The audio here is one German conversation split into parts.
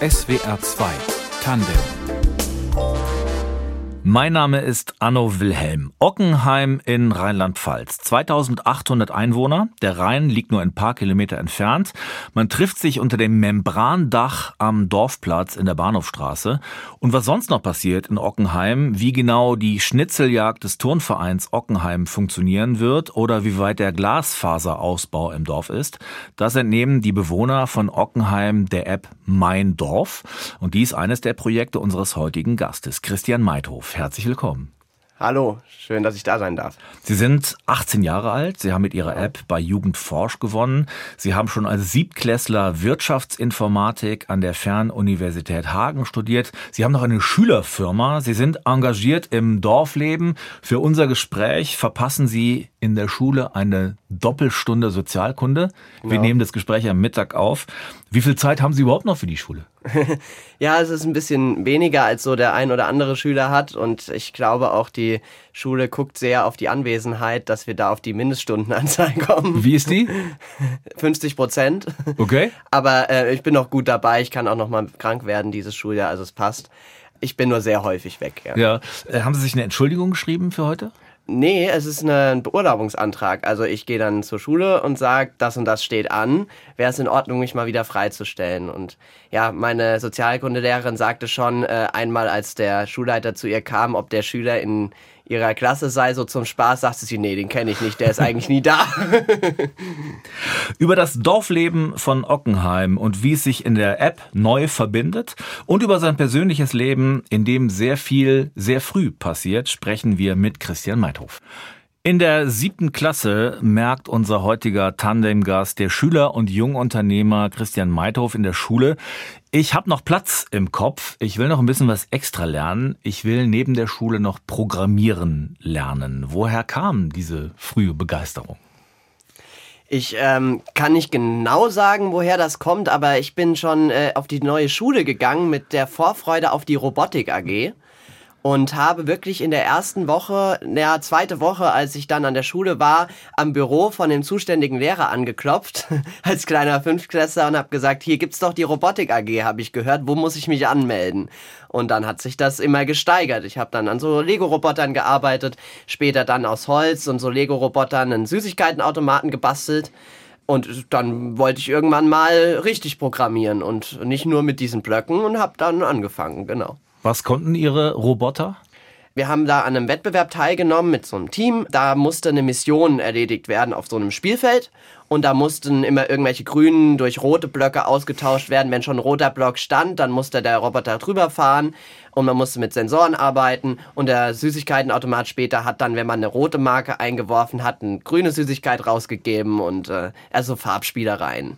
SWR 2 Tandem mein Name ist Anno Wilhelm. Ockenheim in Rheinland-Pfalz. 2800 Einwohner. Der Rhein liegt nur ein paar Kilometer entfernt. Man trifft sich unter dem Membrandach am Dorfplatz in der Bahnhofstraße. Und was sonst noch passiert in Ockenheim, wie genau die Schnitzeljagd des Turnvereins Ockenheim funktionieren wird oder wie weit der Glasfaserausbau im Dorf ist, das entnehmen die Bewohner von Ockenheim der App Mein Dorf. Und dies eines der Projekte unseres heutigen Gastes, Christian Herzlich willkommen. Hallo, schön, dass ich da sein darf. Sie sind 18 Jahre alt. Sie haben mit Ihrer App bei Jugendforsch gewonnen. Sie haben schon als Siebtklässler Wirtschaftsinformatik an der Fernuniversität Hagen studiert. Sie haben noch eine Schülerfirma. Sie sind engagiert im Dorfleben. Für unser Gespräch verpassen Sie in der Schule eine Doppelstunde Sozialkunde. Wir genau. nehmen das Gespräch am Mittag auf. Wie viel Zeit haben Sie überhaupt noch für die Schule? ja, es ist ein bisschen weniger, als so der ein oder andere Schüler hat. Und ich glaube auch, die Schule guckt sehr auf die Anwesenheit, dass wir da auf die Mindeststundenanzahl kommen. Wie ist die? 50 Prozent. Okay. Aber äh, ich bin noch gut dabei. Ich kann auch noch mal krank werden dieses Schuljahr, also es passt. Ich bin nur sehr häufig weg. Ja. ja. Äh, haben Sie sich eine Entschuldigung geschrieben für heute? Nee, es ist ein Beurlaubungsantrag. Also ich gehe dann zur Schule und sage, das und das steht an. Wäre es in Ordnung, mich mal wieder freizustellen? Und ja, meine Sozialkundelehrerin sagte schon äh, einmal, als der Schulleiter zu ihr kam, ob der Schüler in ihrer Klasse sei, so zum Spaß, sagte sie, nee, den kenne ich nicht, der ist eigentlich nie da. über das Dorfleben von Ockenheim und wie es sich in der App neu verbindet und über sein persönliches Leben, in dem sehr viel sehr früh passiert, sprechen wir mit Christian Meithof. In der siebten Klasse merkt unser heutiger Tandemgast, der Schüler und Jungunternehmer Christian Meithof in der Schule, ich habe noch Platz im Kopf, ich will noch ein bisschen was extra lernen, ich will neben der Schule noch Programmieren lernen. Woher kam diese frühe Begeisterung? Ich ähm, kann nicht genau sagen, woher das kommt, aber ich bin schon äh, auf die neue Schule gegangen mit der Vorfreude auf die Robotik AG und habe wirklich in der ersten Woche, ja, zweite Woche, als ich dann an der Schule war, am Büro von dem zuständigen Lehrer angeklopft, als kleiner Fünftklässler und habe gesagt, hier gibt's doch die Robotik AG, habe ich gehört, wo muss ich mich anmelden? Und dann hat sich das immer gesteigert. Ich habe dann an so Lego-Robotern gearbeitet, später dann aus Holz und so Lego-Robotern einen Süßigkeitenautomaten gebastelt. Und dann wollte ich irgendwann mal richtig programmieren und nicht nur mit diesen Blöcken und habe dann angefangen, genau. Was konnten Ihre Roboter? Wir haben da an einem Wettbewerb teilgenommen mit so einem Team. Da musste eine Mission erledigt werden auf so einem Spielfeld. Und da mussten immer irgendwelche grünen durch rote Blöcke ausgetauscht werden. Wenn schon ein roter Block stand, dann musste der Roboter drüber fahren. Und man musste mit Sensoren arbeiten. Und der Süßigkeitenautomat später hat dann, wenn man eine rote Marke eingeworfen hat, eine grüne Süßigkeit rausgegeben. Und äh, also Farbspielereien.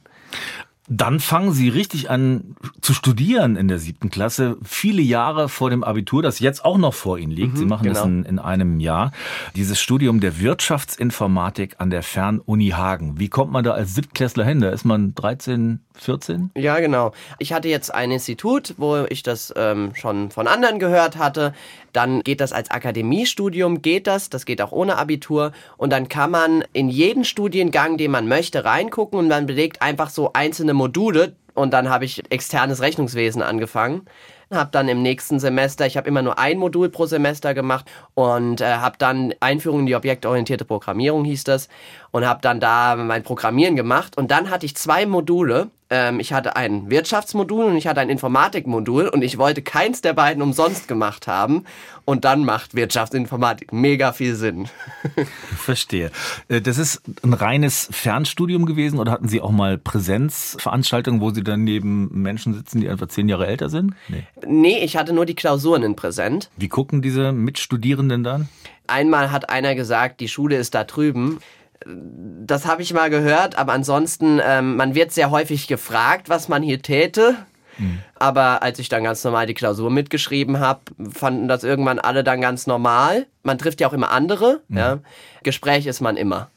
Dann fangen Sie richtig an zu studieren in der siebten Klasse, viele Jahre vor dem Abitur, das jetzt auch noch vor Ihnen liegt. Mhm, Sie machen genau. das in, in, einem Jahr. Dieses Studium der Wirtschaftsinformatik an der Fernuni Hagen. Wie kommt man da als Siebtklässler hin? Da ist man 13, 14? Ja, genau. Ich hatte jetzt ein Institut, wo ich das ähm, schon von anderen gehört hatte. Dann geht das als Akademiestudium, geht das, das geht auch ohne Abitur. Und dann kann man in jeden Studiengang, den man möchte, reingucken und man belegt einfach so einzelne Module. Und dann habe ich externes Rechnungswesen angefangen habe dann im nächsten Semester, ich habe immer nur ein Modul pro Semester gemacht und äh, habe dann Einführung in die objektorientierte Programmierung hieß das und habe dann da mein Programmieren gemacht und dann hatte ich zwei Module ähm, ich hatte ein Wirtschaftsmodul und ich hatte ein Informatikmodul und ich wollte keins der beiden umsonst gemacht haben. Und dann macht Wirtschaftsinformatik mega viel Sinn. Verstehe. Äh, das ist ein reines Fernstudium gewesen oder hatten Sie auch mal Präsenzveranstaltungen, wo Sie dann neben Menschen sitzen, die einfach zehn Jahre älter sind? Nee. Nee, ich hatte nur die Klausuren in Präsent. Wie gucken diese Mitstudierenden dann? Einmal hat einer gesagt, die Schule ist da drüben das habe ich mal gehört, aber ansonsten, ähm, man wird sehr häufig gefragt, was man hier täte. Mhm. Aber als ich dann ganz normal die Klausur mitgeschrieben habe, fanden das irgendwann alle dann ganz normal. Man trifft ja auch immer andere. Mhm. Ja. Gespräch ist man immer.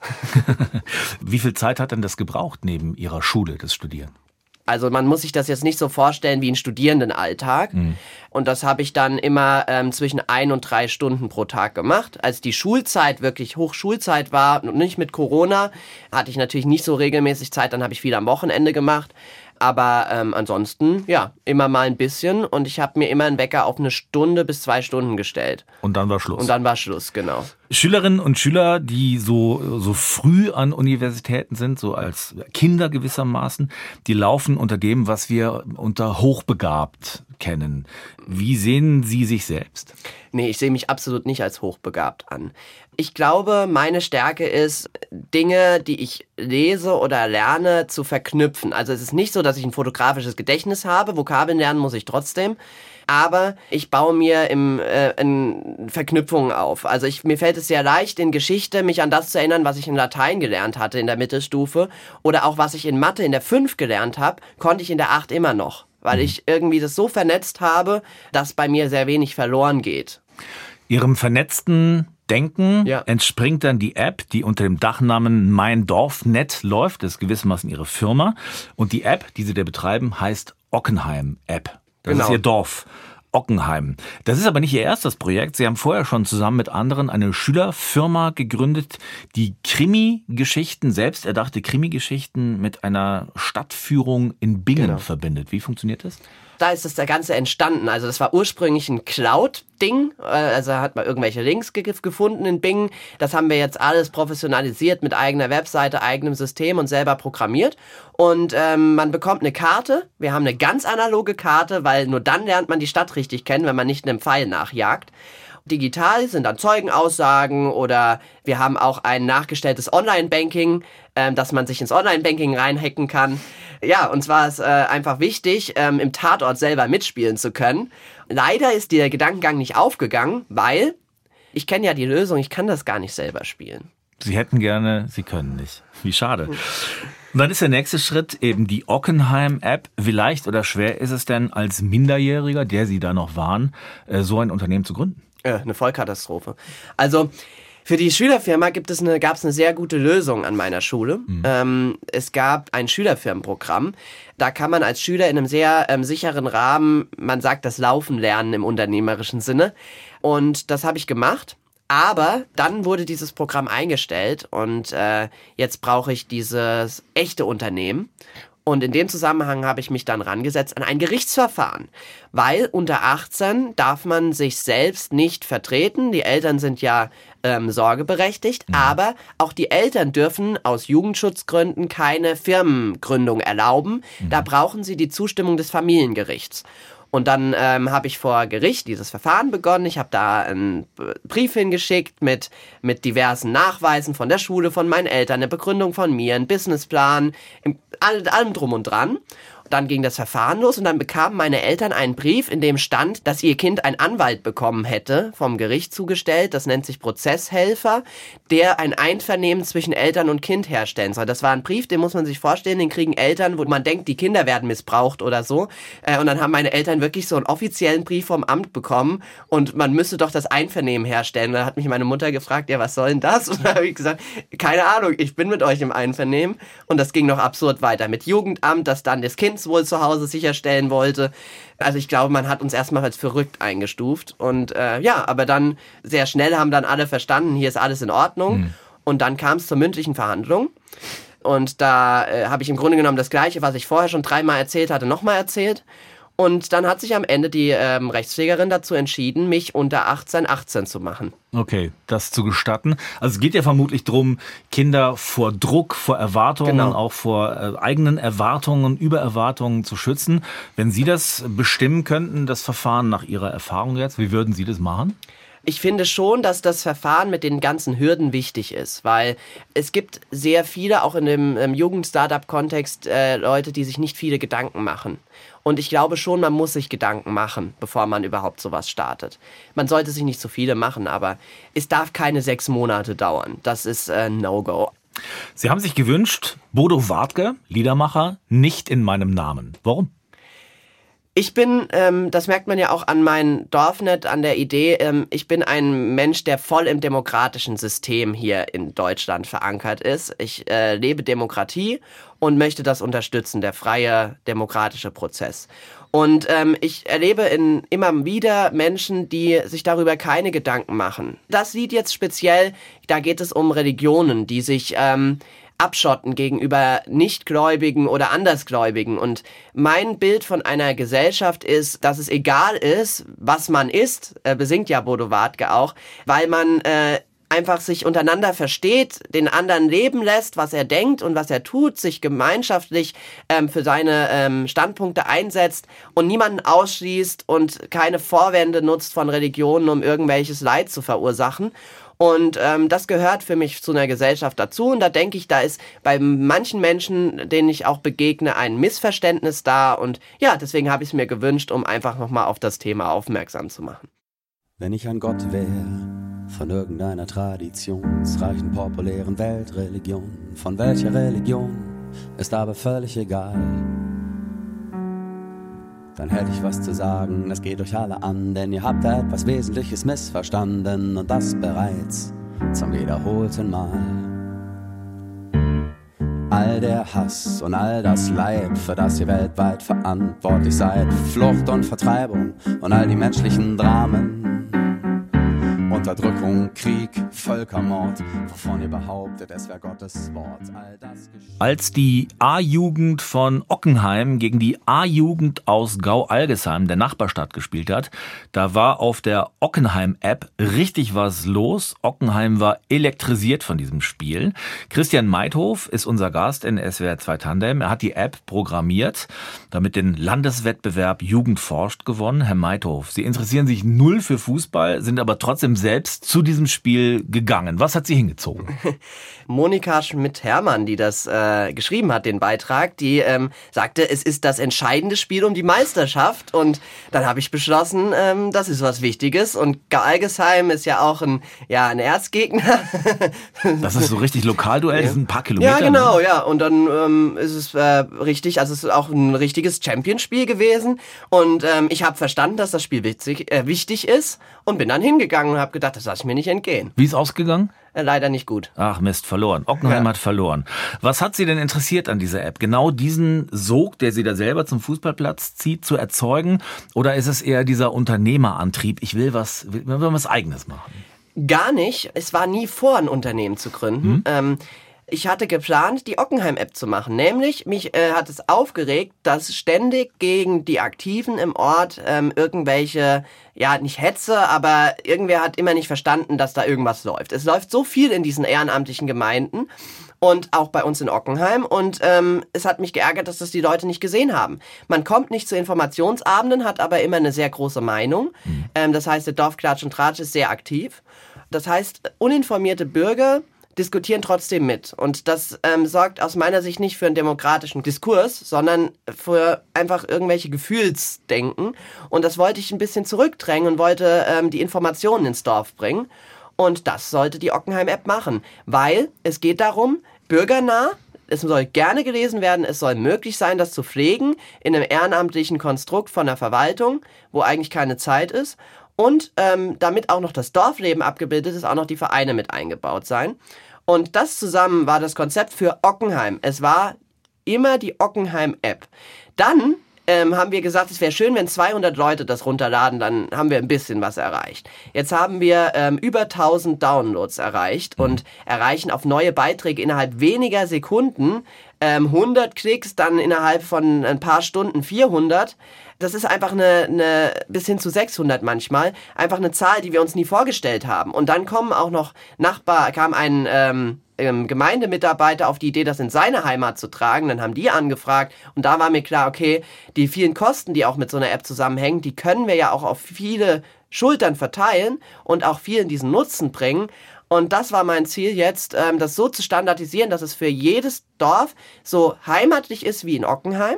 Wie viel Zeit hat denn das gebraucht neben Ihrer Schule, das Studieren? Also man muss sich das jetzt nicht so vorstellen wie ein Studierendenalltag. Mhm. Und das habe ich dann immer ähm, zwischen ein und drei Stunden pro Tag gemacht. Als die Schulzeit wirklich Hochschulzeit war und nicht mit Corona, hatte ich natürlich nicht so regelmäßig Zeit. Dann habe ich viel am Wochenende gemacht. Aber ähm, ansonsten, ja, immer mal ein bisschen. Und ich habe mir immer einen Wecker auf eine Stunde bis zwei Stunden gestellt. Und dann war Schluss. Und dann war Schluss, genau. Schülerinnen und Schüler, die so, so früh an Universitäten sind, so als Kinder gewissermaßen, die laufen unter dem, was wir unter hochbegabt kennen. Wie sehen Sie sich selbst? Nee, ich sehe mich absolut nicht als hochbegabt an. Ich glaube, meine Stärke ist, Dinge, die ich lese oder lerne, zu verknüpfen. Also es ist nicht so, dass ich ein fotografisches Gedächtnis habe. Vokabeln lernen muss ich trotzdem. Aber ich baue mir im, äh, in Verknüpfungen auf. Also ich, mir fällt es sehr leicht, in Geschichte mich an das zu erinnern, was ich in Latein gelernt hatte in der Mittelstufe. Oder auch was ich in Mathe in der 5 gelernt habe, konnte ich in der 8 immer noch weil mhm. ich irgendwie das so vernetzt habe, dass bei mir sehr wenig verloren geht. Ihrem vernetzten Denken ja. entspringt dann die App, die unter dem Dachnamen Mein Dorfnet läuft. Das ist gewissermaßen Ihre Firma. Und die App, die Sie da betreiben, heißt Ockenheim App. Das genau. ist Ihr Dorf. Ockenheim. Das ist aber nicht Ihr erstes Projekt. Sie haben vorher schon zusammen mit anderen eine Schülerfirma gegründet, die Krimi-Geschichten, selbst erdachte Krimi-Geschichten mit einer Stadtführung in Bingen genau. verbindet. Wie funktioniert das? da ist das Ganze entstanden. Also das war ursprünglich ein Cloud-Ding. Äh, also hat man irgendwelche Links ge gefunden in Bing. Das haben wir jetzt alles professionalisiert mit eigener Webseite, eigenem System und selber programmiert. Und ähm, man bekommt eine Karte. Wir haben eine ganz analoge Karte, weil nur dann lernt man die Stadt richtig kennen, wenn man nicht einem Pfeil nachjagt. Digital sind dann Zeugenaussagen oder wir haben auch ein nachgestelltes Online-Banking, ähm, dass man sich ins Online-Banking reinhacken kann. Ja, und zwar ist äh, einfach wichtig, ähm, im Tatort selber mitspielen zu können. Leider ist der Gedankengang nicht aufgegangen, weil ich kenne ja die Lösung, ich kann das gar nicht selber spielen. Sie hätten gerne, Sie können nicht. Wie schade. Und dann ist der nächste Schritt eben die Ockenheim-App. Wie leicht oder schwer ist es denn als Minderjähriger, der Sie da noch waren, äh, so ein Unternehmen zu gründen? Äh, eine Vollkatastrophe. Also für die Schülerfirma gibt es eine, gab es eine sehr gute Lösung an meiner Schule. Mhm. Ähm, es gab ein Schülerfirmenprogramm. Da kann man als Schüler in einem sehr ähm, sicheren Rahmen, man sagt das Laufen lernen im unternehmerischen Sinne. Und das habe ich gemacht. Aber dann wurde dieses Programm eingestellt und äh, jetzt brauche ich dieses echte Unternehmen. Und in dem Zusammenhang habe ich mich dann rangesetzt an ein Gerichtsverfahren, weil unter 18 darf man sich selbst nicht vertreten. Die Eltern sind ja ähm, sorgeberechtigt, mhm. aber auch die Eltern dürfen aus Jugendschutzgründen keine Firmengründung erlauben. Mhm. Da brauchen sie die Zustimmung des Familiengerichts. Und dann ähm, habe ich vor Gericht dieses Verfahren begonnen. Ich habe da einen Brief hingeschickt mit, mit diversen Nachweisen von der Schule, von meinen Eltern, eine Begründung von mir, einen Businessplan, allem drum und dran dann ging das Verfahren los und dann bekamen meine Eltern einen Brief, in dem stand, dass ihr Kind einen Anwalt bekommen hätte, vom Gericht zugestellt, das nennt sich Prozesshelfer, der ein Einvernehmen zwischen Eltern und Kind herstellen soll. Das war ein Brief, den muss man sich vorstellen, den kriegen Eltern, wo man denkt, die Kinder werden missbraucht oder so. Äh, und dann haben meine Eltern wirklich so einen offiziellen Brief vom Amt bekommen und man müsste doch das Einvernehmen herstellen. Da hat mich meine Mutter gefragt, ja, was soll denn das? Und da habe ich gesagt, keine Ahnung, ich bin mit euch im Einvernehmen. Und das ging noch absurd weiter mit Jugendamt, das dann das Kind wohl zu Hause sicherstellen wollte. Also ich glaube, man hat uns erstmal als verrückt eingestuft. Und äh, ja, aber dann sehr schnell haben dann alle verstanden, hier ist alles in Ordnung. Mhm. Und dann kam es zur mündlichen Verhandlung. Und da äh, habe ich im Grunde genommen das Gleiche, was ich vorher schon dreimal erzählt hatte, nochmal erzählt. Und dann hat sich am Ende die ähm, Rechtspflegerin dazu entschieden, mich unter 18 18 zu machen. Okay, das zu gestatten. Also es geht ja vermutlich darum, Kinder vor Druck, vor Erwartungen, genau. auch vor äh, eigenen Erwartungen, Übererwartungen zu schützen. Wenn Sie das bestimmen könnten, das Verfahren nach Ihrer Erfahrung jetzt, wie würden Sie das machen? Ich finde schon, dass das Verfahren mit den ganzen Hürden wichtig ist, weil es gibt sehr viele, auch in dem Jugend-Startup-Kontext, äh, Leute, die sich nicht viele Gedanken machen. Und ich glaube schon, man muss sich Gedanken machen, bevor man überhaupt sowas startet. Man sollte sich nicht so viele machen, aber es darf keine sechs Monate dauern. Das ist äh, No-Go. Sie haben sich gewünscht, Bodo Wartke, Liedermacher, nicht in meinem Namen. Warum? Ich bin, ähm, das merkt man ja auch an meinem Dorfnet, an der Idee, ähm, ich bin ein Mensch, der voll im demokratischen System hier in Deutschland verankert ist. Ich äh, lebe Demokratie und möchte das unterstützen, der freie demokratische Prozess. Und ähm, ich erlebe in, immer wieder Menschen, die sich darüber keine Gedanken machen. Das Lied jetzt speziell, da geht es um Religionen, die sich ähm, abschotten gegenüber Nichtgläubigen oder Andersgläubigen. Und mein Bild von einer Gesellschaft ist, dass es egal ist, was man ist, äh, besingt ja Bodo Wartke auch, weil man äh, einfach sich untereinander versteht, den anderen leben lässt, was er denkt und was er tut, sich gemeinschaftlich ähm, für seine ähm, Standpunkte einsetzt und niemanden ausschließt und keine Vorwände nutzt von Religionen, um irgendwelches Leid zu verursachen. Und ähm, das gehört für mich zu einer Gesellschaft dazu. Und da denke ich, da ist bei manchen Menschen, denen ich auch begegne, ein Missverständnis da. Und ja, deswegen habe ich es mir gewünscht, um einfach nochmal auf das Thema aufmerksam zu machen. Wenn ich ein Gott wäre, von irgendeiner traditionsreichen populären Weltreligion, von welcher Religion, ist aber völlig egal. Dann hätte ich was zu sagen, das geht euch alle an, denn ihr habt da etwas Wesentliches missverstanden. Und das bereits zum wiederholten Mal. All der Hass und all das Leid, für das ihr weltweit verantwortlich seid, Flucht und Vertreibung und all die menschlichen Dramen, Unterdrückung, Krieg, Völkermord, wovon ihr behauptet, es wäre Gottes Wort. Als die A-Jugend von Ockenheim gegen die A-Jugend aus Gau-Algesheim, der Nachbarstadt, gespielt hat, da war auf der Ockenheim-App richtig was los. Ockenheim war elektrisiert von diesem Spiel. Christian Meithof ist unser Gast in SWR 2 Tandem. Er hat die App programmiert, damit den Landeswettbewerb Jugend forscht gewonnen. Herr Meithof, Sie interessieren sich null für Fußball, sind aber trotzdem selbst zu diesem Spiel gegangen. Was hat Sie hingezogen? Monika Schmidt-Hermann, die das äh, geschrieben hat, den Beitrag, die ähm, sagte, es ist das entscheidende Spiel um die Meisterschaft. Und dann habe ich beschlossen, ähm, das ist was Wichtiges. Und Algesheim ist ja auch ein, ja, ein Erzgegner. das ist so richtig Lokalduell, das sind ein paar Kilometer. Ja, genau, ne? ja. Und dann ähm, ist es äh, richtig, also es ist auch ein richtiges Champion-Spiel gewesen. Und ähm, ich habe verstanden, dass das Spiel witzig, äh, wichtig ist und bin dann hingegangen und habe gedacht, das lasse ich mir nicht entgehen. Wie ist ausgegangen? Äh, leider nicht gut. Ach Mist, verloren. Ockenheim ja. hat verloren. Was hat Sie denn interessiert an dieser App? Genau diesen Sog, der Sie da selber zum Fußballplatz zieht, zu erzeugen? Oder ist es eher dieser Unternehmerantrieb? Ich will was, will, will was Eigenes machen. Gar nicht. Es war nie vor, ein Unternehmen zu gründen. Hm? Ähm, ich hatte geplant, die Ockenheim-App zu machen. Nämlich, mich äh, hat es aufgeregt, dass ständig gegen die Aktiven im Ort ähm, irgendwelche, ja, nicht Hetze, aber irgendwer hat immer nicht verstanden, dass da irgendwas läuft. Es läuft so viel in diesen ehrenamtlichen Gemeinden und auch bei uns in Ockenheim. Und ähm, es hat mich geärgert, dass das die Leute nicht gesehen haben. Man kommt nicht zu Informationsabenden, hat aber immer eine sehr große Meinung. Mhm. Ähm, das heißt, der Dorfklatsch und Tratsch ist sehr aktiv. Das heißt, uninformierte Bürger diskutieren trotzdem mit. Und das ähm, sorgt aus meiner Sicht nicht für einen demokratischen Diskurs, sondern für einfach irgendwelche Gefühlsdenken. Und das wollte ich ein bisschen zurückdrängen und wollte ähm, die Informationen ins Dorf bringen. Und das sollte die Ockenheim-App machen, weil es geht darum, bürgernah, es soll gerne gelesen werden, es soll möglich sein, das zu pflegen in einem ehrenamtlichen Konstrukt von der Verwaltung, wo eigentlich keine Zeit ist. Und ähm, damit auch noch das Dorfleben abgebildet ist, auch noch die Vereine mit eingebaut sein. Und das zusammen war das Konzept für Ockenheim. Es war immer die Ockenheim-App. Dann ähm, haben wir gesagt, es wäre schön, wenn 200 Leute das runterladen, dann haben wir ein bisschen was erreicht. Jetzt haben wir ähm, über 1000 Downloads erreicht und erreichen auf neue Beiträge innerhalb weniger Sekunden ähm, 100 Klicks, dann innerhalb von ein paar Stunden 400 das ist einfach eine, eine bis hin zu 600 manchmal, einfach eine Zahl, die wir uns nie vorgestellt haben. Und dann kommen auch noch Nachbar, kam ein ähm, ähm, Gemeindemitarbeiter auf die Idee, das in seine Heimat zu tragen. Dann haben die angefragt und da war mir klar, okay, die vielen Kosten, die auch mit so einer App zusammenhängen, die können wir ja auch auf viele Schultern verteilen und auch vielen diesen Nutzen bringen. Und das war mein Ziel jetzt, ähm, das so zu standardisieren, dass es für jedes Dorf so heimatlich ist wie in Ockenheim,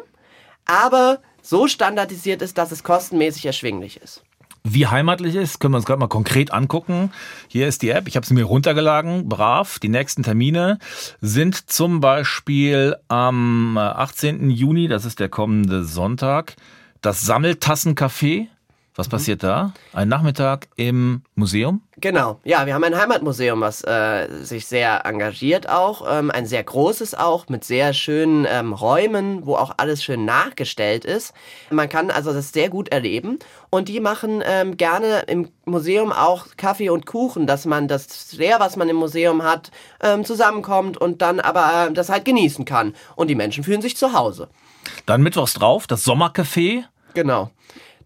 aber so standardisiert ist, dass es kostenmäßig erschwinglich ist. Wie heimatlich ist, können wir uns gerade mal konkret angucken. Hier ist die App, ich habe sie mir runtergeladen, brav. Die nächsten Termine sind zum Beispiel am 18. Juni, das ist der kommende Sonntag, das Sammeltassencafé Was passiert da? Ein Nachmittag im Museum? Genau, ja, wir haben ein Heimatmuseum, was äh, sich sehr engagiert auch, ähm, ein sehr großes auch, mit sehr schönen ähm, Räumen, wo auch alles schön nachgestellt ist. Man kann also das sehr gut erleben und die machen ähm, gerne im Museum auch Kaffee und Kuchen, dass man das sehr, was man im Museum hat, ähm, zusammenkommt und dann aber äh, das halt genießen kann und die Menschen fühlen sich zu Hause. Dann mittwochs drauf, das Sommercafé. Genau.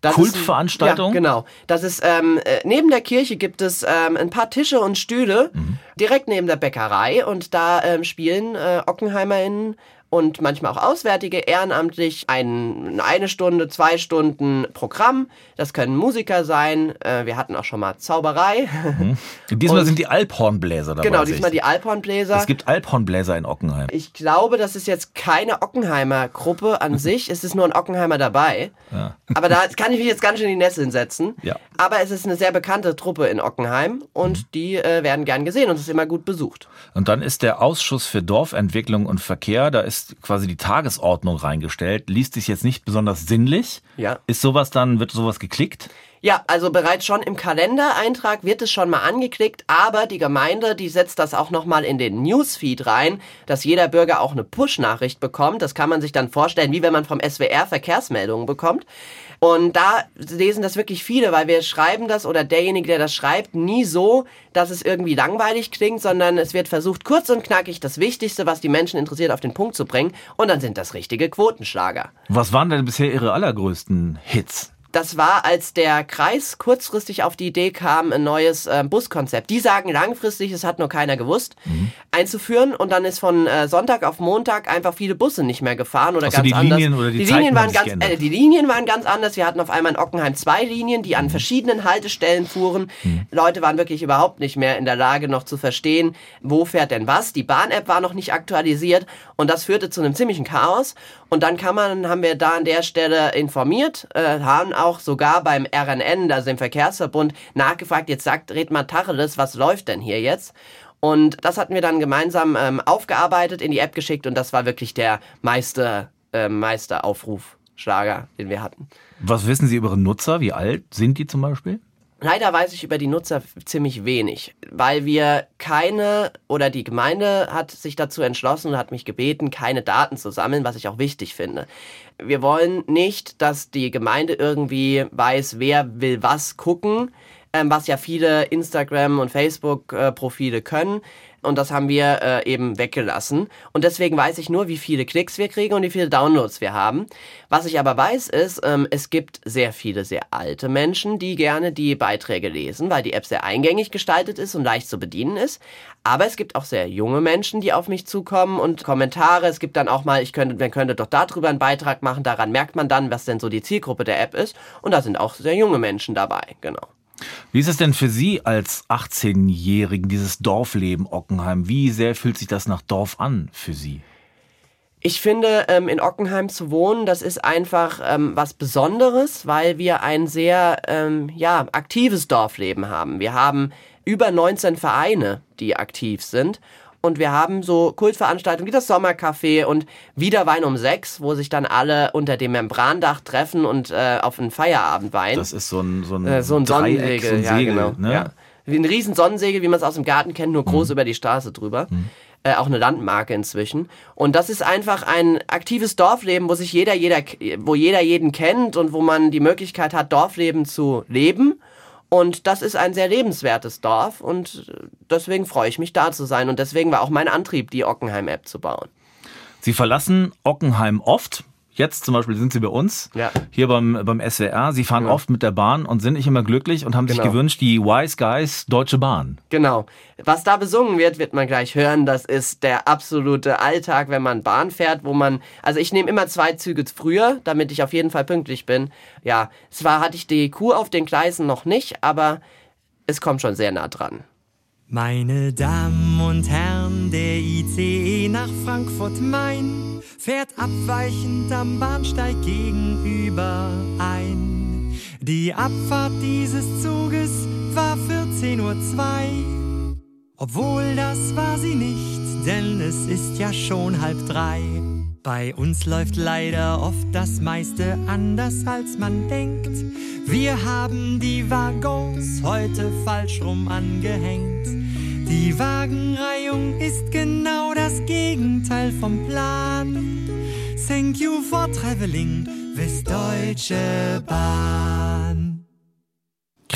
Das Kultveranstaltung? Ist, ja, genau. Das ist ähm, äh, neben der Kirche gibt es ähm, ein paar Tische und Stühle mhm. direkt neben der Bäckerei und da ähm, spielen äh, OckenheimerInnen und manchmal auch Auswärtige ehrenamtlich ein, eine Stunde, zwei Stunden Programm. Das können Musiker sein. Äh, wir hatten auch schon mal Zauberei. Mhm. Diesmal und sind die Alphornbläser dabei. Genau, diesmal die Alphornbläser. Es gibt Alphornbläser in Ockenheim. Ich glaube, das ist jetzt keine Ockenheimer Gruppe an sich. Es ist nur ein Ockenheimer dabei. Ja. Aber da kann ich mich jetzt ganz schön in die Nässe hinsetzen. Ja. Aber es ist eine sehr bekannte Truppe in Ockenheim und mhm. die äh, werden gern gesehen und es ist immer gut besucht. Und dann ist der Ausschuss für Dorfentwicklung und Verkehr, da ist ist quasi die Tagesordnung reingestellt, liest sich jetzt nicht besonders sinnlich. Ja. Ist sowas dann, wird sowas geklickt? Ja, also bereits schon im Kalendereintrag wird es schon mal angeklickt, aber die Gemeinde, die setzt das auch nochmal in den Newsfeed rein, dass jeder Bürger auch eine Push-Nachricht bekommt. Das kann man sich dann vorstellen, wie wenn man vom SWR Verkehrsmeldungen bekommt. Und da lesen das wirklich viele, weil wir schreiben das oder derjenige, der das schreibt, nie so, dass es irgendwie langweilig klingt, sondern es wird versucht, kurz und knackig das Wichtigste, was die Menschen interessiert, auf den Punkt zu bringen. Und dann sind das richtige Quotenschlager. Was waren denn bisher Ihre allergrößten Hits? Das war, als der Kreis kurzfristig auf die Idee kam, ein neues äh, Buskonzept. Die sagen langfristig, es hat nur keiner gewusst, mhm. einzuführen. Und dann ist von äh, Sonntag auf Montag einfach viele Busse nicht mehr gefahren oder also ganz die anders. Linien oder die, die Linien waren ganz, äh, die Linien waren ganz anders. Wir hatten auf einmal in Ockenheim zwei Linien, die an mhm. verschiedenen Haltestellen fuhren. Mhm. Leute waren wirklich überhaupt nicht mehr in der Lage, noch zu verstehen, wo fährt denn was. Die Bahn-App war noch nicht aktualisiert und das führte zu einem ziemlichen Chaos. Und dann kann man, haben wir da an der Stelle informiert, äh, haben auch sogar beim RNN, also dem Verkehrsverbund, nachgefragt, jetzt sagt, red mal Tacheles, was läuft denn hier jetzt? Und das hatten wir dann gemeinsam ähm, aufgearbeitet, in die App geschickt und das war wirklich der meiste, äh, meiste Aufrufschlager, den wir hatten. Was wissen Sie über Ihre Nutzer? Wie alt sind die zum Beispiel? Leider weiß ich über die Nutzer ziemlich wenig, weil wir keine oder die Gemeinde hat sich dazu entschlossen und hat mich gebeten, keine Daten zu sammeln, was ich auch wichtig finde. Wir wollen nicht, dass die Gemeinde irgendwie weiß, wer will was gucken, ähm, was ja viele Instagram- und Facebook-Profile können. Und das haben wir äh, eben weggelassen. Und deswegen weiß ich nur, wie viele Klicks wir kriegen und wie viele Downloads wir haben. Was ich aber weiß, ist, ähm, es gibt sehr viele sehr alte Menschen, die gerne die Beiträge lesen, weil die App sehr eingängig gestaltet ist und leicht zu bedienen ist. Aber es gibt auch sehr junge Menschen, die auf mich zukommen und Kommentare. Es gibt dann auch mal, ich könnte, man könnte doch darüber einen Beitrag machen. Daran merkt man dann, was denn so die Zielgruppe der App ist. Und da sind auch sehr junge Menschen dabei, genau. Wie ist es denn für Sie als 18-Jährigen, dieses Dorfleben Ockenheim? Wie sehr fühlt sich das nach Dorf an für Sie? Ich finde, ähm, in Ockenheim zu wohnen, das ist einfach ähm, was Besonderes, weil wir ein sehr ähm, ja, aktives Dorfleben haben. Wir haben über 19 Vereine, die aktiv sind und wir haben so Kultveranstaltungen wie das Sommercafé und Wiederwein um sechs, wo sich dann alle unter dem Membrandach treffen und äh, auf einen Feierabend weinen. Das ist so ein, so ein, äh, so ein Dreieck, Sonnensegel. So ein Segel, ja, genau. Ne? Ja. Wie ein riesen Sonnensegel, wie man es aus dem Garten kennt, nur groß mhm. über die Straße drüber. Mhm. Äh, auch eine Landmarke inzwischen. Und das ist einfach ein aktives Dorfleben, wo sich jeder, jeder, wo jeder jeden kennt und wo man die Möglichkeit hat, Dorfleben zu leben und das ist ein sehr lebenswertes Dorf und deswegen freue ich mich da zu sein. Und deswegen war auch mein Antrieb, die Ockenheim-App zu bauen. Sie verlassen Ockenheim oft, Jetzt zum Beispiel sind sie bei uns, ja. hier beim, beim SWR. Sie fahren genau. oft mit der Bahn und sind nicht immer glücklich und haben genau. sich gewünscht, die Wise Guys Deutsche Bahn. Genau. Was da besungen wird, wird man gleich hören. Das ist der absolute Alltag, wenn man Bahn fährt, wo man, also ich nehme immer zwei Züge früher, damit ich auf jeden Fall pünktlich bin. Ja, zwar hatte ich die Kuh auf den Gleisen noch nicht, aber es kommt schon sehr nah dran. Meine Damen und Herren, der ICE nach Frankfurt Main fährt abweichend am Bahnsteig gegenüber ein. Die Abfahrt dieses Zuges war 14.02 Uhr. Obwohl das war sie nicht, denn es ist ja schon halb drei. Bei uns läuft leider oft das meiste anders als man denkt. Wir haben die Waggons heute falsch rum angehängt. Die Wagenreihung ist genau das Gegenteil vom Plan. Thank you for traveling with Deutsche Bahn.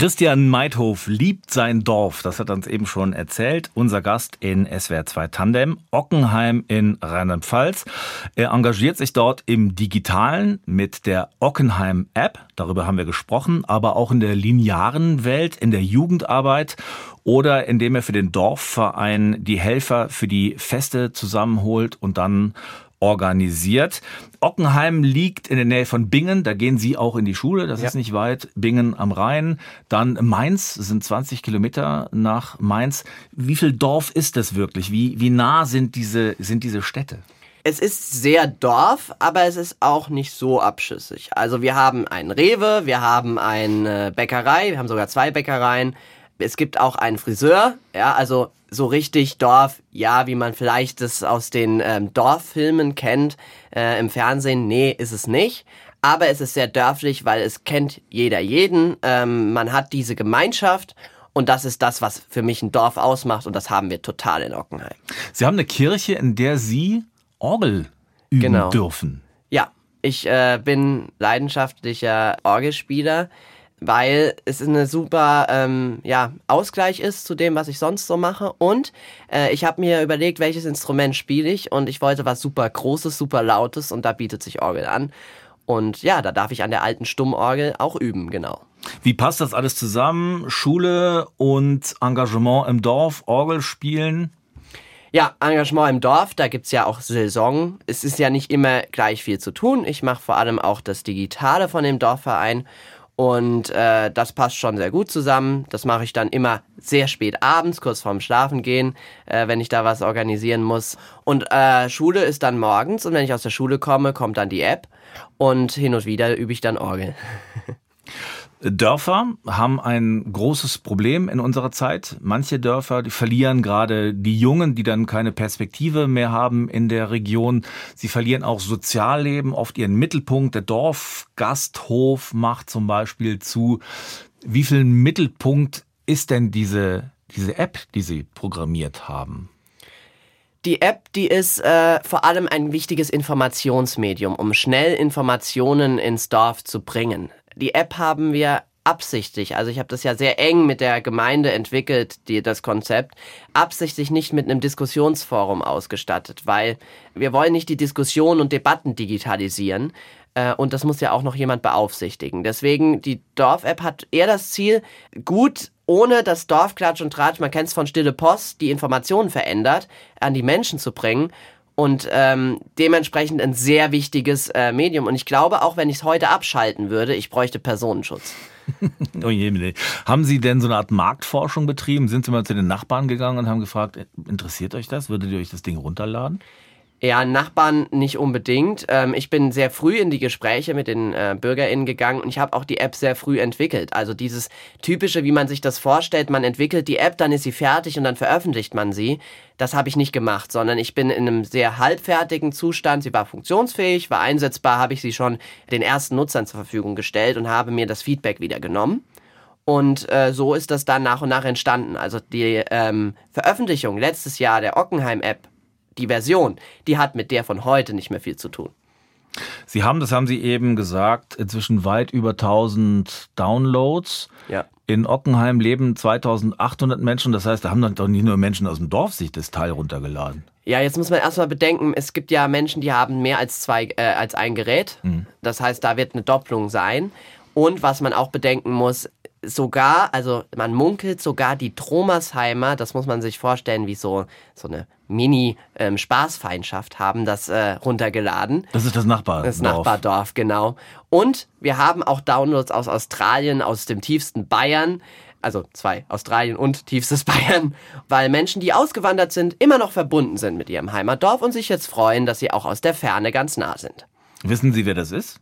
Christian Meithof liebt sein Dorf, das hat er uns eben schon erzählt. Unser Gast in SWR 2 Tandem, Ockenheim in Rheinland-Pfalz. Er engagiert sich dort im Digitalen mit der Ockenheim App, darüber haben wir gesprochen, aber auch in der linearen Welt, in der Jugendarbeit oder indem er für den Dorfverein die Helfer für die Feste zusammenholt und dann organisiert. Ockenheim liegt in der Nähe von Bingen, da gehen Sie auch in die Schule, das ja. ist nicht weit. Bingen am Rhein. Dann Mainz, sind 20 Kilometer nach Mainz. Wie viel Dorf ist das wirklich? Wie, wie nah sind diese, sind diese Städte? Es ist sehr Dorf, aber es ist auch nicht so abschüssig. Also wir haben einen Rewe, wir haben eine Bäckerei, wir haben sogar zwei Bäckereien. Es gibt auch einen Friseur, ja, also so richtig Dorf, ja, wie man vielleicht das aus den ähm, Dorffilmen kennt äh, im Fernsehen, nee, ist es nicht. Aber es ist sehr dörflich, weil es kennt jeder jeden. Ähm, man hat diese Gemeinschaft und das ist das, was für mich ein Dorf ausmacht und das haben wir total in Ockenheim. Sie haben eine Kirche, in der Sie Orgel üben genau. dürfen. Ja, ich äh, bin leidenschaftlicher Orgelspieler weil es eine super ähm, ja, Ausgleich ist zu dem, was ich sonst so mache. Und äh, ich habe mir überlegt, welches Instrument spiele ich und ich wollte was super Großes, super Lautes und da bietet sich Orgel an. Und ja, da darf ich an der alten Stummorgel auch üben, genau. Wie passt das alles zusammen? Schule und Engagement im Dorf, Orgel spielen? Ja, Engagement im Dorf, da gibt's ja auch Saison. Es ist ja nicht immer gleich viel zu tun. Ich mache vor allem auch das Digitale von dem Dorfverein und äh, das passt schon sehr gut zusammen. Das mache ich dann immer sehr spät abends, kurz vorm Schlafengehen, äh, wenn ich da was organisieren muss. Und äh, Schule ist dann morgens und wenn ich aus der Schule komme, kommt dann die App und hin und wieder übe ich dann Orgel. Dörfer haben ein großes Problem in unserer Zeit. Manche Dörfer, die verlieren gerade die Jungen, die dann keine Perspektive mehr haben in der Region. Sie verlieren auch Sozialleben, oft ihren Mittelpunkt. Der Dorfgasthof macht zum Beispiel zu. Wie viel Mittelpunkt ist denn diese, diese App, die Sie programmiert haben? Die App, die ist äh, vor allem ein wichtiges Informationsmedium, um schnell Informationen ins Dorf zu bringen die App haben wir absichtlich, also ich habe das ja sehr eng mit der Gemeinde entwickelt, die, das Konzept, absichtlich nicht mit einem Diskussionsforum ausgestattet, weil wir wollen nicht die Diskussionen und Debatten digitalisieren äh, und das muss ja auch noch jemand beaufsichtigen. Deswegen, die Dorf-App hat eher das Ziel, gut ohne das Dorfklatsch und Tratsch, man kennt es von Stille Post, die Informationen verändert, an die Menschen zu bringen und ähm, dementsprechend ein sehr wichtiges äh, Medium. Und ich glaube, auch wenn ich es heute abschalten würde, ich bräuchte Personenschutz. oh je, haben Sie denn so eine Art Marktforschung betrieben? Sind Sie mal zu den Nachbarn gegangen und haben gefragt, interessiert euch das? Würdet ihr euch das Ding runterladen? Ja, Nachbarn nicht unbedingt. Ähm, ich bin sehr früh in die Gespräche mit den äh, BürgerInnen gegangen und ich habe auch die App sehr früh entwickelt. Also dieses typische, wie man sich das vorstellt, man entwickelt die App, dann ist sie fertig und dann veröffentlicht man sie. Das habe ich nicht gemacht, sondern ich bin in einem sehr halbfertigen Zustand. Sie war funktionsfähig, war einsetzbar, habe ich sie schon den ersten Nutzern zur Verfügung gestellt und habe mir das Feedback wieder genommen. Und äh, so ist das dann nach und nach entstanden. Also die ähm, Veröffentlichung letztes Jahr der Ockenheim-App die Version, die hat mit der von heute nicht mehr viel zu tun. Sie haben, das haben Sie eben gesagt, inzwischen weit über 1000 Downloads. Ja. In Ockenheim leben 2800 Menschen. Das heißt, da haben dann doch nicht nur Menschen aus dem Dorf sich das Teil runtergeladen. Ja, jetzt muss man erstmal bedenken, es gibt ja Menschen, die haben mehr als zwei, äh, als ein Gerät. Mhm. Das heißt, da wird eine Doppelung sein. Und was man auch bedenken muss, sogar, also man munkelt sogar die Tromersheimer, das muss man sich vorstellen, wie so, so eine Mini-Spaßfeindschaft, ähm, haben das äh, runtergeladen. Das ist das Nachbardorf. Das Nachbardorf, genau. Und wir haben auch Downloads aus Australien, aus dem tiefsten Bayern. Also zwei, Australien und tiefstes Bayern, weil Menschen, die ausgewandert sind, immer noch verbunden sind mit ihrem Heimatdorf und sich jetzt freuen, dass sie auch aus der Ferne ganz nah sind. Wissen Sie, wer das ist?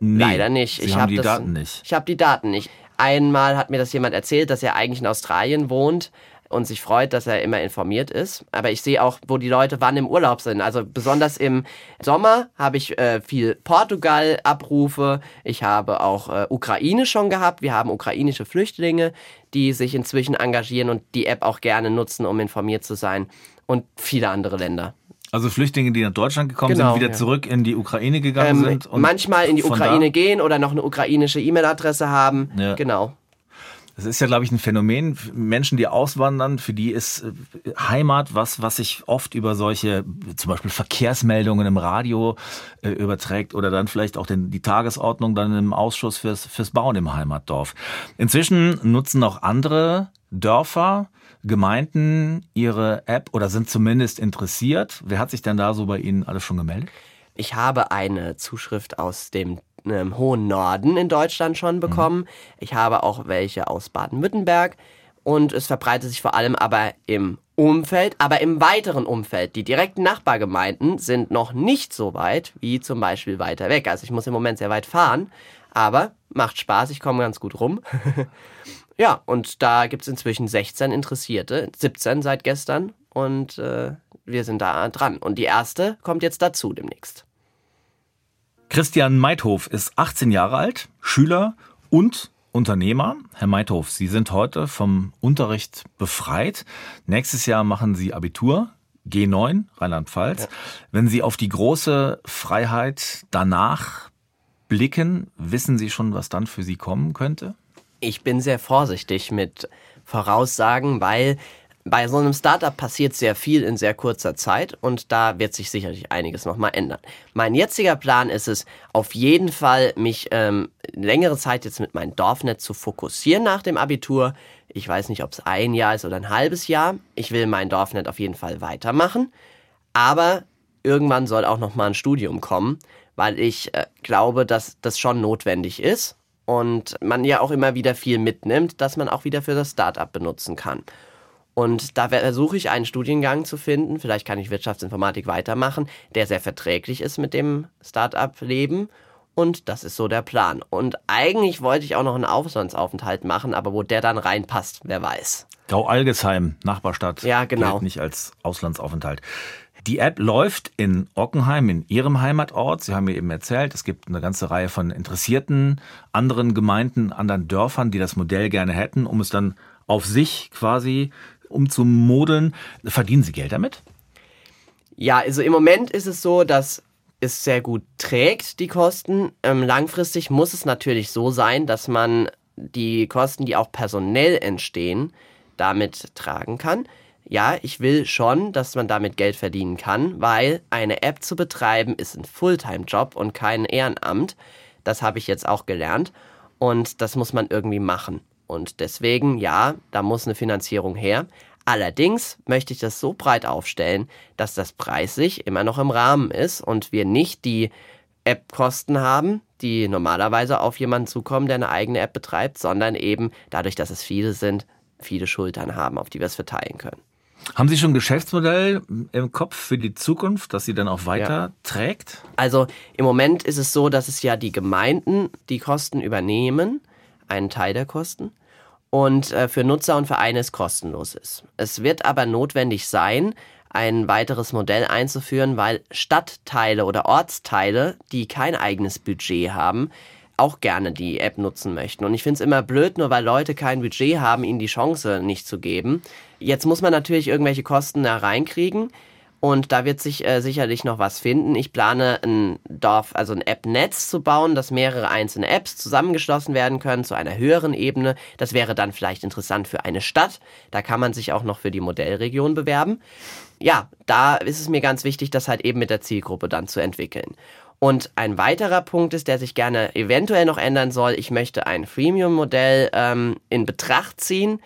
Nee, Leider nicht. Sie ich haben hab die das, Daten nicht. Ich habe die Daten nicht. Einmal hat mir das jemand erzählt, dass er eigentlich in Australien wohnt. und sich freut, dass er immer informiert ist. Aber ich sehe auch, wo die Leute wann im Urlaub sind. Also besonders im Sommer habe ich äh, viel Portugal-Abrufe. Ich habe auch äh, Ukraine schon gehabt. Wir haben ukrainische Flüchtlinge, die sich inzwischen engagieren und die App auch gerne nutzen, um informiert zu sein. Und viele andere Länder. Also Flüchtlinge, die nach Deutschland gekommen genau, sind, wieder ja. zurück in die Ukraine gegangen ähm, sind. Und manchmal in die Ukraine gehen oder noch eine ukrainische E-Mail-Adresse haben. Ja. Genau. Das ist ja, glaube ich, ein Phänomen. Menschen, die auswandern, für die ist äh, Heimat was, was sich oft über solche, zum Beispiel Verkehrsmeldungen im Radio äh, überträgt oder dann vielleicht auch den, die Tagesordnung dann im Ausschuss fürs, fürs Bauen im Heimatdorf. Inzwischen nutzen auch andere Dörfer, Gemeinden ihre App oder sind zumindest interessiert. Wer hat sich denn da so bei Ihnen alles schon gemeldet? Ich habe eine Zuschrift aus dem im hohen Norden in Deutschland schon mhm. bekommen. Mhm. Ich habe auch welche aus Baden-Württemberg und es verbreitet sich vor allem aber im Umfeld, aber im weiteren Umfeld. Die direkten Nachbargemeinden sind noch nicht so weit wie zum Beispiel weiter weg. Also ich muss im Moment sehr weit fahren, aber macht Spaß, ich komme ganz gut rum. ja, und da gibt es inzwischen 16 Interessierte, 17 seit gestern und äh, wir sind da dran. Und die erste kommt jetzt dazu demnächst. Christian Meithof ist 18 Jahre alt, Schüler und Unternehmer. Herr Meithof, Sie sind heute vom Unterricht befreit. Nächstes Jahr machen Sie Abitur, G9, Rheinland-Pfalz. Ja. Wenn Sie auf die große Freiheit danach blicken, wissen Sie schon, was dann für Sie kommen könnte? Ich bin sehr vorsichtig mit Voraussagen, weil bei so einem Startup passiert sehr viel in sehr kurzer Zeit und da wird sich sicherlich einiges nochmal ändern. Mein jetziger Plan ist es, auf jeden Fall mich ähm, längere Zeit jetzt mit meinem Dorfnet zu fokussieren nach dem Abitur. Ich weiß nicht, ob es ein Jahr ist oder ein halbes Jahr. Ich will mein Dorfnet auf jeden Fall weitermachen. Aber irgendwann soll auch nochmal ein Studium kommen, weil ich äh, glaube, dass das schon notwendig ist und man ja auch immer wieder viel mitnimmt, dass man auch wieder für das Startup benutzen kann. Und da versuche ich einen Studiengang zu finden, vielleicht kann ich Wirtschaftsinformatik weitermachen, der sehr verträglich ist mit dem Start-up-Leben. Und das ist so der Plan. Und eigentlich wollte ich auch noch einen Auslandsaufenthalt machen, aber wo der dann reinpasst, wer weiß. Gau-Algesheim, Nachbarstadt. Ja, genau. Gilt nicht als Auslandsaufenthalt. Die App läuft in Ockenheim, in Ihrem Heimatort. Sie haben mir eben erzählt, es gibt eine ganze Reihe von interessierten anderen Gemeinden, anderen Dörfern, die das Modell gerne hätten, um es dann auf sich quasi umzumodeln. Verdienen Sie Geld damit? Ja, also im Moment ist es so, dass es sehr gut trägt, die Kosten. Ähm, langfristig muss es natürlich so sein, dass man die Kosten, die auch personell entstehen, damit tragen kann. Ja, ich will schon, dass man damit Geld verdienen kann, weil eine App zu betreiben ist ein Fulltime-Job und kein Ehrenamt. Das habe ich jetzt auch gelernt und das muss man irgendwie machen. Und deswegen, ja, da muss eine Finanzierung her. Allerdings möchte ich das so breit aufstellen, dass das preislich immer noch im Rahmen ist und wir nicht die App-Kosten haben, die normalerweise auf jemanden zukommen, der eine eigene App betreibt, sondern eben dadurch, dass es viele sind, viele Schultern haben, auf die wir es verteilen können. Haben Sie schon ein Geschäftsmodell im Kopf für die Zukunft, das Sie dann auch weiter trägt? Also im Moment ist es so, dass es ja die Gemeinden die Kosten übernehmen einen Teil der Kosten und äh, für Nutzer und Vereine es kostenlos ist. Es wird aber notwendig sein, ein weiteres Modell einzuführen, weil Stadtteile oder Ortsteile, die kein eigenes Budget haben, auch gerne die App nutzen möchten. Und ich finde es immer blöd, nur weil Leute kein Budget haben, ihnen die Chance nicht zu geben. Jetzt muss man natürlich irgendwelche Kosten da reinkriegen. Und da wird sich äh, sicherlich noch was finden. Ich plane ein Dorf, also ein App-Netz zu bauen, dass mehrere einzelne Apps zusammengeschlossen werden können zu einer höheren Ebene. Das wäre dann vielleicht interessant für eine Stadt. Da kann man sich auch noch für die Modellregion bewerben. Ja, da ist es mir ganz wichtig, das halt eben mit der Zielgruppe dann zu entwickeln. Und ein weiterer Punkt ist, der sich gerne eventuell noch ändern soll. Ich möchte ein Freemium-Modell ähm, in Betracht ziehen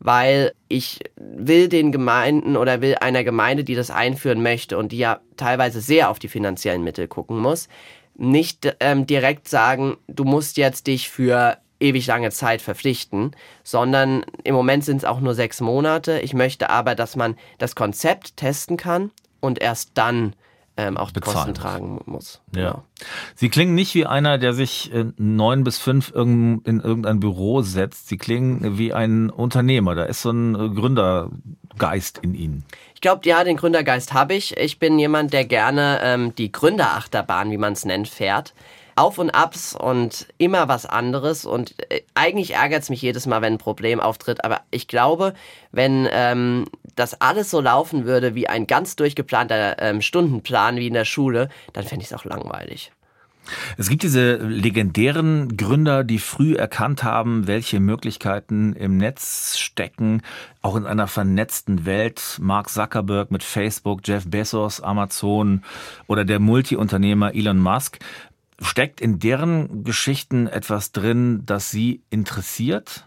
weil ich will den Gemeinden oder will einer Gemeinde, die das einführen möchte und die ja teilweise sehr auf die finanziellen Mittel gucken muss, nicht ähm, direkt sagen, du musst jetzt dich für ewig lange Zeit verpflichten, sondern im Moment sind es auch nur sechs Monate. Ich möchte aber, dass man das Konzept testen kann und erst dann ähm, auch die Kosten muss. tragen muss. Ja. Genau. Sie klingen nicht wie einer, der sich äh, neun bis fünf in irgendein Büro setzt. Sie klingen wie ein Unternehmer. Da ist so ein äh, Gründergeist in Ihnen. Ich glaube, ja, den Gründergeist habe ich. Ich bin jemand, der gerne ähm, die Gründerachterbahn, wie man es nennt, fährt. Auf und Abs und immer was anderes. Und äh, eigentlich ärgert es mich jedes Mal, wenn ein Problem auftritt. Aber ich glaube, wenn ähm, das alles so laufen würde wie ein ganz durchgeplanter ähm, Stundenplan wie in der Schule, dann fände ich es auch langweilig. Es gibt diese legendären Gründer, die früh erkannt haben, welche Möglichkeiten im Netz stecken, auch in einer vernetzten Welt. Mark Zuckerberg mit Facebook, Jeff Bezos, Amazon oder der Multiunternehmer Elon Musk. Steckt in deren Geschichten etwas drin, das Sie interessiert?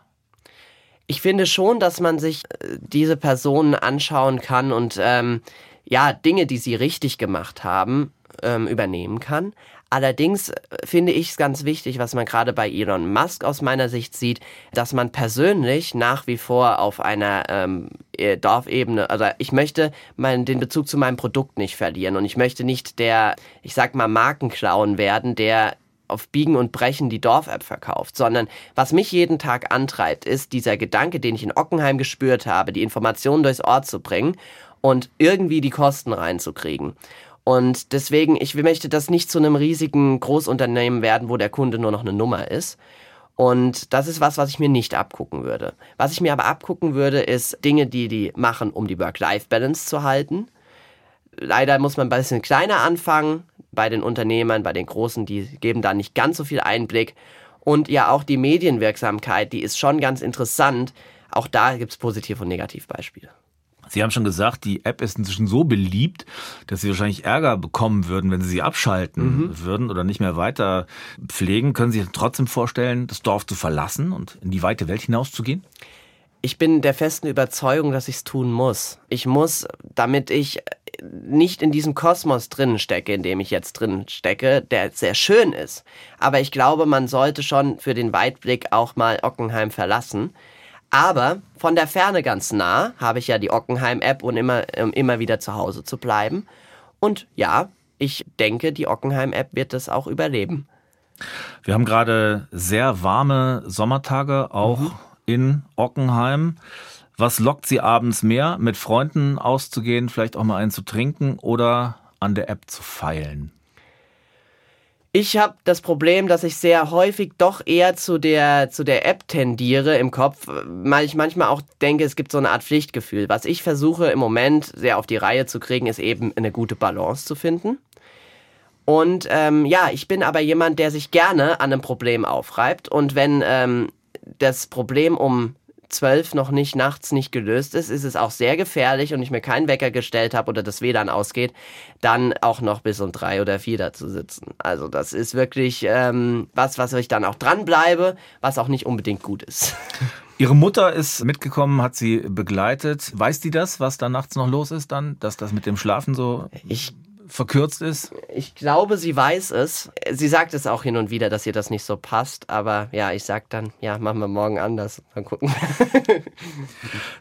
Ich finde schon, dass man sich äh, diese Personen anschauen kann und ähm, ja, Dinge, die sie richtig gemacht haben, ähm, übernehmen kann. Allerdings äh, finde ich es ganz wichtig, was man gerade bei Elon Musk aus meiner Sicht sieht, dass man persönlich nach wie vor auf einer ähm, äh, Dorfebene, also ich möchte meinen, den Bezug zu meinem Produkt nicht verlieren und ich möchte nicht der, ich sag mal, Markenclown werden, der auf Biegen und Brechen die Dorf-App verkauft, sondern was mich jeden Tag antreibt, ist dieser Gedanke, den ich in Ockenheim gespürt habe, die Informationen durchs Ort zu bringen und irgendwie die Kosten reinzukriegen. Und deswegen, ich möchte das nicht zu einem riesigen Großunternehmen werden, wo der Kunde nur noch eine Nummer ist. Und das ist was, was ich mir nicht abgucken würde. Was ich mir aber abgucken würde, ist Dinge, die die machen, um die Work-Life-Balance zu halten. Leider muss man ein bisschen kleiner anfangen. Bei den Unternehmern, bei den Großen, die geben da nicht ganz so viel Einblick. Und ja, auch die Medienwirksamkeit, die ist schon ganz interessant. Auch da gibt's Positiv- und Negativbeispiele. Sie haben schon gesagt, die App ist inzwischen so beliebt, dass Sie wahrscheinlich Ärger bekommen würden, wenn Sie sie abschalten würden oder nicht mehr weiter pflegen. Können Sie sich trotzdem vorstellen, das Dorf zu verlassen und in die weite Welt hinauszugehen? Ich bin der festen Überzeugung, dass ich es tun muss. Ich muss, damit ich nicht in diesem Kosmos drinnen stecke, in dem ich jetzt drin stecke, der sehr schön ist. Aber ich glaube, man sollte schon für den Weitblick auch mal Ockenheim verlassen. Aber von der Ferne ganz nah habe ich ja die Ockenheim-App und immer, um immer wieder zu Hause zu bleiben. Und ja, ich denke, die Ockenheim-App wird es auch überleben. Wir haben gerade sehr warme Sommertage auch in Ockenheim. Was lockt Sie abends mehr, mit Freunden auszugehen, vielleicht auch mal einen zu trinken oder an der App zu feilen? Ich habe das Problem, dass ich sehr häufig doch eher zu der, zu der App tendiere im Kopf, weil ich manchmal auch denke, es gibt so eine Art Pflichtgefühl. Was ich versuche im Moment sehr auf die Reihe zu kriegen, ist eben eine gute Balance zu finden. Und ähm, ja, ich bin aber jemand, der sich gerne an einem Problem aufreibt. Und wenn ähm, das Problem um zwölf noch nicht nachts nicht gelöst ist, ist es auch sehr gefährlich und ich mir keinen Wecker gestellt habe oder das WLAN ausgeht, dann auch noch bis um drei oder vier da zu sitzen. Also das ist wirklich ähm, was, was ich dann auch dranbleibe, was auch nicht unbedingt gut ist. Ihre Mutter ist mitgekommen, hat sie begleitet. Weiß die das, was da nachts noch los ist dann? Dass das mit dem Schlafen so Ich verkürzt ist? Ich glaube, sie weiß es. Sie sagt es auch hin und wieder, dass ihr das nicht so passt. Aber ja, ich sag dann, ja, machen wir morgen anders. Mal gucken.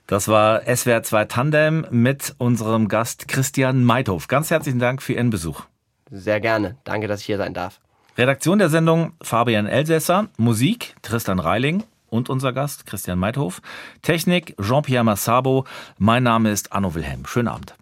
Das war SWR 2 Tandem mit unserem Gast Christian Meithof. Ganz herzlichen Dank für Ihren Besuch. Sehr gerne. Danke, dass ich hier sein darf. Redaktion der Sendung Fabian Elsässer, Musik Tristan Reiling und unser Gast Christian Meithof, Technik Jean-Pierre Massabo. Mein Name ist Anno Wilhelm. Schönen Abend.